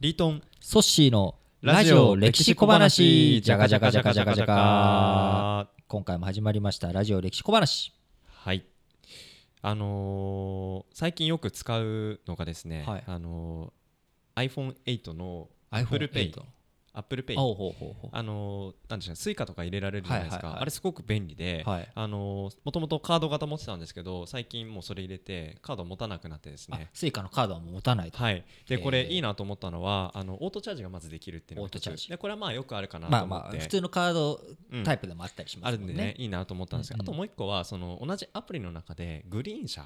リートンソッシーのラジオ歴史小話。じゃがじゃがじゃがじゃがじゃが今回も始まりました。ラジオ歴史小話。はい。あのー最近よく使うのがですね、はい。あのー iPhone8 の iPhone Apple Pay 8 Apple Pay ほうほうほうほう。あのーなんでしょうねスイカとか入れられるじゃないですか、あれすごく便利で、はい。あのーもともとカード型持ってたんですけど最近もうそれ入れてカード持たなくなってですあねスイカのカードはもう持たないと。はい、でこれえーいいなと思ったのはあのオートチャージがまずできるっていうのがオートチャージ。でこれはまあよくあるかなまあと思って、まあ普通のカードうん。タイプでもあったりしまあるんでねいいなと思ったんですけど、うんうん。あともう一個はその同じアプリの中でグリーン車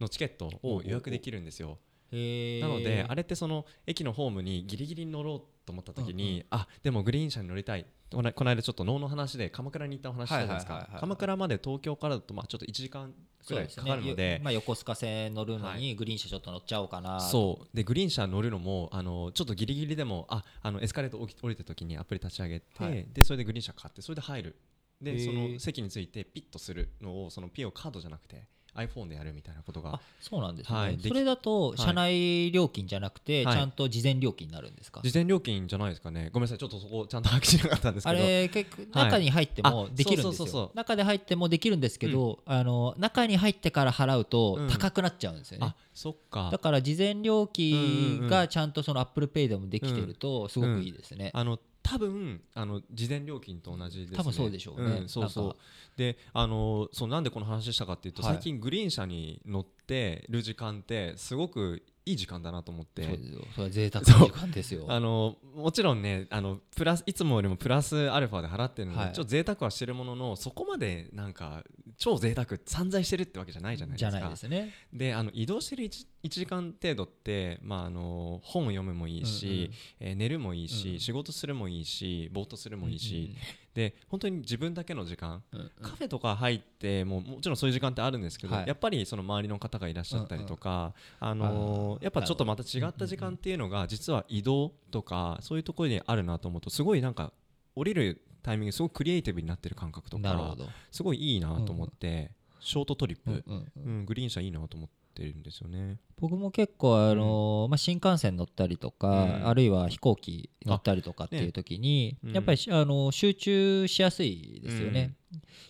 のチケットを予約できるんですよなのであれってその駅のホームにギリギリに乗ろうと思った時に、あでもグリーン車に乗りたい。この間ちょっと能の話で鎌倉に行ったお話したじゃないですはいはいはいはいか。鎌倉まで東京からだとまあちょっと1時間くらいかかるので。よまあ横須賀線乗るのはにグリーン車ちょっと乗っちゃおうかな。そう。でグリーン車乗るのもあのちょっとギリギリでもああのエスカレーター降りた時にアプリ立ち上げて、はい。でそれでグリーン車買ってそれで入る。でその席についてピッとするのをそのピをカードじゃなくて iPhone でやるみたいなことがあそうなんですはい。それだとい。車内料金じゃなくてちはいゃんと事前料金になるんですか？事前料金じゃないですかね。ごめんなさいちょっとそこちゃんと把握しなかったんですけあどれ結構はい中に入ってもあできるんですよ。中で入ってもできるんですけど、あの中に入ってから払うとうん。高くなっちゃうんですよね、あそっか。だから事前料うんうんうん金がちゃんとその ApplePay でもできてるとすごくいいですね、あの多分あの事前料金と同じですね。多分そうでしょうね。んそうそう。であのそうなんでこの話したかっていうと、はい。最近グリーン車に乗ってる時間ってすごくいい時間だなと思って。そうですよ。それは贅沢な時間ですよ。あのもちろんねあのプラスいつもよりもプラスアルファで払ってるので、はい。ちょっと贅沢はしてるもののそこまでなんか超贅沢散財してるってわけじゃないじゃないですか。じゃないですね。であの移動してる 1, 時間程度って、まあ、あの本を読むもいいし、えー寝るもいいし、うん仕事するもいいしぼーっとするもいいし、うんで本当に自分だけの時間、うんうん。カフェとか入ってももちろんそういう時間ってあるんですけど、はい。やっぱりその周りの方がいらっしゃったりとか、あのーあーやっぱちょっとまた違った時間っていうのが実は移動とかそういうところにあるなと思うとすごいなんか降りるタイミングすごくクリエイティブになってる感覚とかなるほど、すごいいいなと思って、ショートトリップ、うんグリーン車いいなと思ってるんですよね。僕も結構あのーまあ、新幹線乗ったりとか、うん。あるいは飛行機乗ったりとかっていう時に、やっぱりしあのー集中しやすいですよね。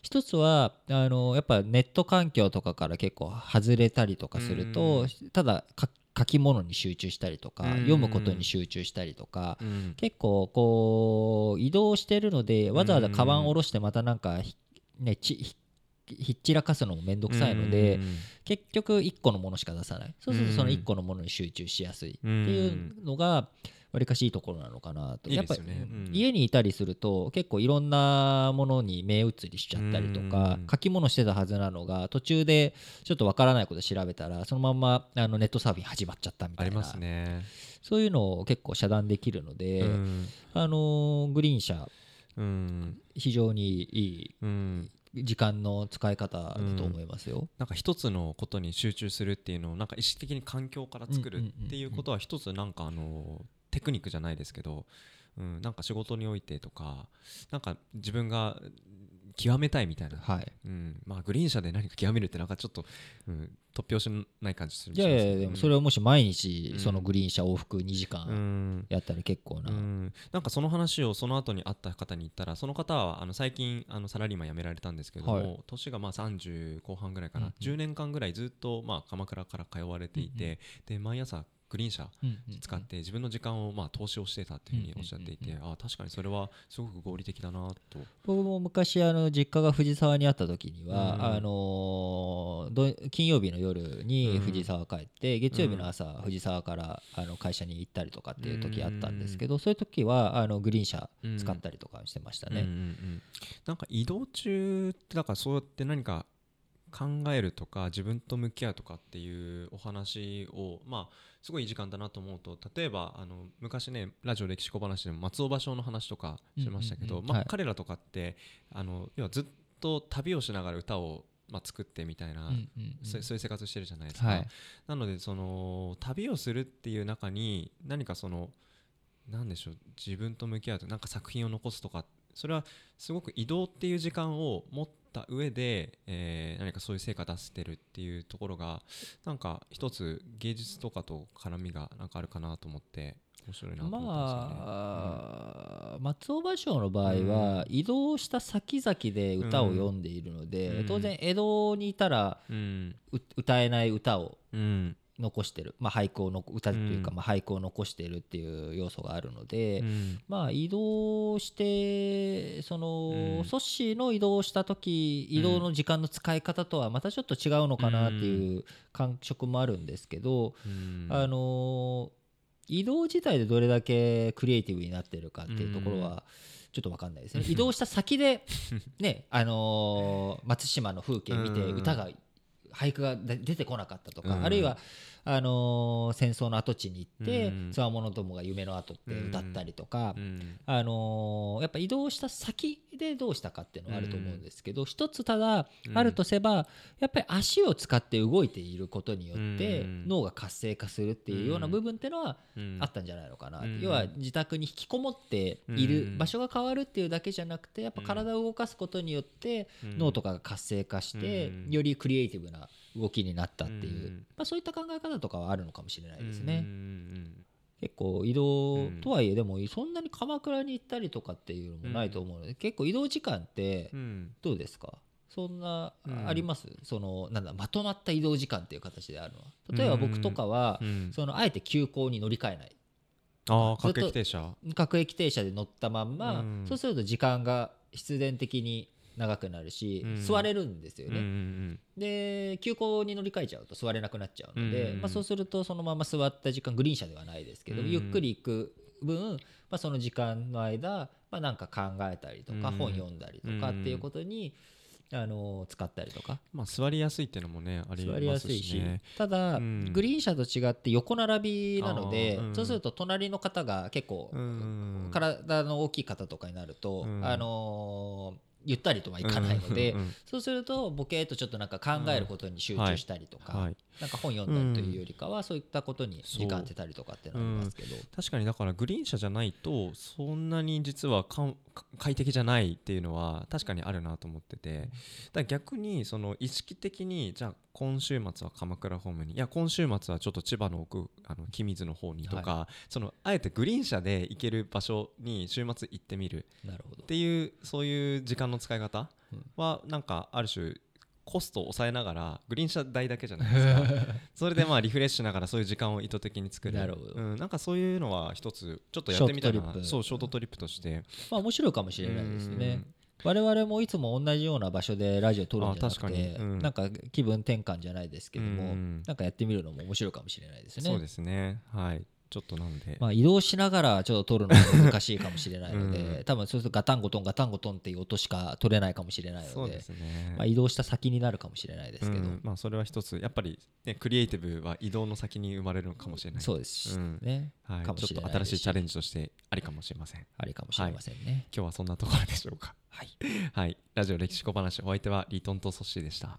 一つはあのーやっぱネット環境とかから結構外れたりとかすると、ただか書き物に集中したりとか、うん。読むことに集中したりとか、うん。結構こう移動してるのでわざわざカバン下ろしてまたなんかひねちひひっちらかすのもめんどくさいので、うん。結局1個のものしか出さない。そうするとそのうん1個のものに集中しやすいってうんいうのがわりかしいいところなのかなと。やっぱり家にいたりすると結構いろんなものに目移りしちゃったりとかうん。書き物してたはずなのが途中でちょっとわからないこと調べたらそのまんまあのネットサーフィン始まっちゃったみたいな。そういうのを結構遮断できるのでうん。あのグリーン車うん。非常にいうん。い時間の使い方だと思いますよ。なんか一つのことに集中するっていうのをなんか意識的に環境から作るっていうことは一つなんかあのテクニックじゃないですけど、うん、なんか仕事においてとかなんか自分が極めたいみたいな、はい。うん、まあグリーン車で何か極めるってなんかちょっと、うん、突拍子ない感じするいやいやいやでもそれはもし毎日うん。そのグリーン車往復2時う間ん。やったら結構な、うん、なんかその話をその後に会った方に言ったらその方はあの最近あのサラリーマン辞められたんですけども、はい。年がまあ30後半ぐらいかな、うん10年間ぐらいずっとまあ鎌倉から通われていて、で毎朝グリーン車使って自分の時間をまあ投資をしてたっていうふうにおっしゃっていて、うんああ確かにそれはすごく合理的だなと。僕も昔あの実家が藤沢にあった時には、うんあのーど金曜日の夜に藤沢帰って、月曜日の朝藤沢からあの会社に行ったりとかっていう時あったんですけど、そういう時はあのグリーン車使ったりとかしてましたね。なんか移動中ってだからそうやって何か考えるとか自分と向き合うとかっていうお話をまあすごいいい時間だなと思うと例えばあの昔ねラジオ歴史小話でも松尾芭蕉の話とかしましたけど、まあ彼らとかってあの要はずっと旅をしながら歌をまあ作ってみたいな、そういう生活してるじゃないですか、はい。なのでその旅をするっていう中に何かそのなんでしょう自分と向き合うとなんか作品を残すとかそれはすごく移動っていう時間を持っった上で、えー何かそういう成果出してるっていうところがなんか一つ芸術とかと絡みがなんかあるかなと思って面白いなと思ったんですよね。まあ、松尾芭蕉の場合は移動した先々で歌を読んでいるので、うん。当然江戸にいたらうん。う歌えない歌をうん残してる、まあ、俳句をの歌というか、うん。まあ、俳句を残しているっていう要素があるので、うん。まあ、移動してその、うん。ソッシーの移動した時移動の時間の使い方とはまたちょっと違うのかなっていう感触もあるんですけど、うん。あの移動自体でどれだけクリエイティブになってるかっていうところはちょっと分かんないですね。移動した先で、ねあの松島の風景見てうん。歌が俳句が出出てこなかったとか、うん。あるいはあの戦争の跡地に行ってうん。つわものどもが夢の後って歌ったりとか、うん。あのーやっぱ移動した先でどうしたかっていうのはあると思うんですけど、一つただうん。あるとすればやっぱり足を使って動いていることによってうん。脳が活性化するっていうような部分っていうのはうん。あったんじゃないのかな、うん。要は自宅に引きこもっているうん。場所が変わるっていうだけじゃなくてやっぱ体を動かすことによってうん。脳とかが活性化してうん。よりクリエイティブな動きになったっていう、うん。まあ、そういった考え方とかはあるのかもしれないですね。うん結構移動、うんとはいえでもそんなに鎌倉に行ったりとかっていうのもないと思うので、結構移動時間ってうん。どうですか？そんな、うん。あります？そのなんだまとまった移動時間っていう形であるのは。例えば僕とかは、うんそのあえて急行に乗り換えない。あ各駅停車。各駅停車で乗ったまんま、うん。そうすると時間が必然的に長くなるし、うん。座れるんですようんうね、ん。で急行に乗り換えちゃうと座れなくなっちゃうので、うんまあ、そうするとそのまま座った時間グリーン車ではないですけど、うん。ゆっくり行く分、まあ、その時間の間、まあ、なんか考えたりとか、うん。本読んだりとかっていうことに、あの使ったりとか。まあ座りやすいっていうのもねあり座りやますし、しねただ、うん。グリーン車と違って横並びなので、うん。そうすると隣の方が結構、うん。体の大きい方とかになると、うん。あのーゆったりとはいかないので、うんうんそうするとボケーっとちょっとなんか考えることに集中したりとか、はい。なんか本読んだりというよりかは、そういったことに時間当てたりとかっていうのはありますけど、確かにだからグリーン車じゃないとそんなに実はかんか快適じゃないっていうのは確かにあるなと思ってて。だ逆にその意識的にじゃあ今週末は鎌倉方面にいや今週末はちょっと千葉の奥あの君津の方にとか、そのあえてグリーン車で行ける場所に週末行ってみる。っていうそういう時間の使い方うん。はなんかある種コストを抑えながらグリーン車代だけじゃないですか。それでまあリフレッシュしながらそういう時間を意図的に作る。なるほど。うん、なんかそういうのは一つちょっとやってみたいなショートトリップ。そうショートトリップとして。まあ面白いかもしれないですね。うん。我々もいつも同じような場所でラジオ撮るんじゃなくて、うん。なんか気分転換じゃないですけども、うん。なんかやってみるのも面白いかもしれないですね。そうですね。はいちょっとなんで、まあ、移動しながらちょっと撮るのは難しいかもしれないので、うん。多分そうするとガタンゴトンガタンゴトンっていう音しか取れないかもしれないのでそうですね、まあ、移動した先になるかもしれないですけど、うん。まあそれは一つ。やっぱり、ね、クリエイティブは移動の先に生まれるのかもしれない。そうですしうん。ね、はい、ちょっと新しいチャレンジとしてありかもしれません。ありかもしれませんね。今日はそんなところでしょうか。はい。はい。ラジオ歴史小話お相手はリートンとソッシーでした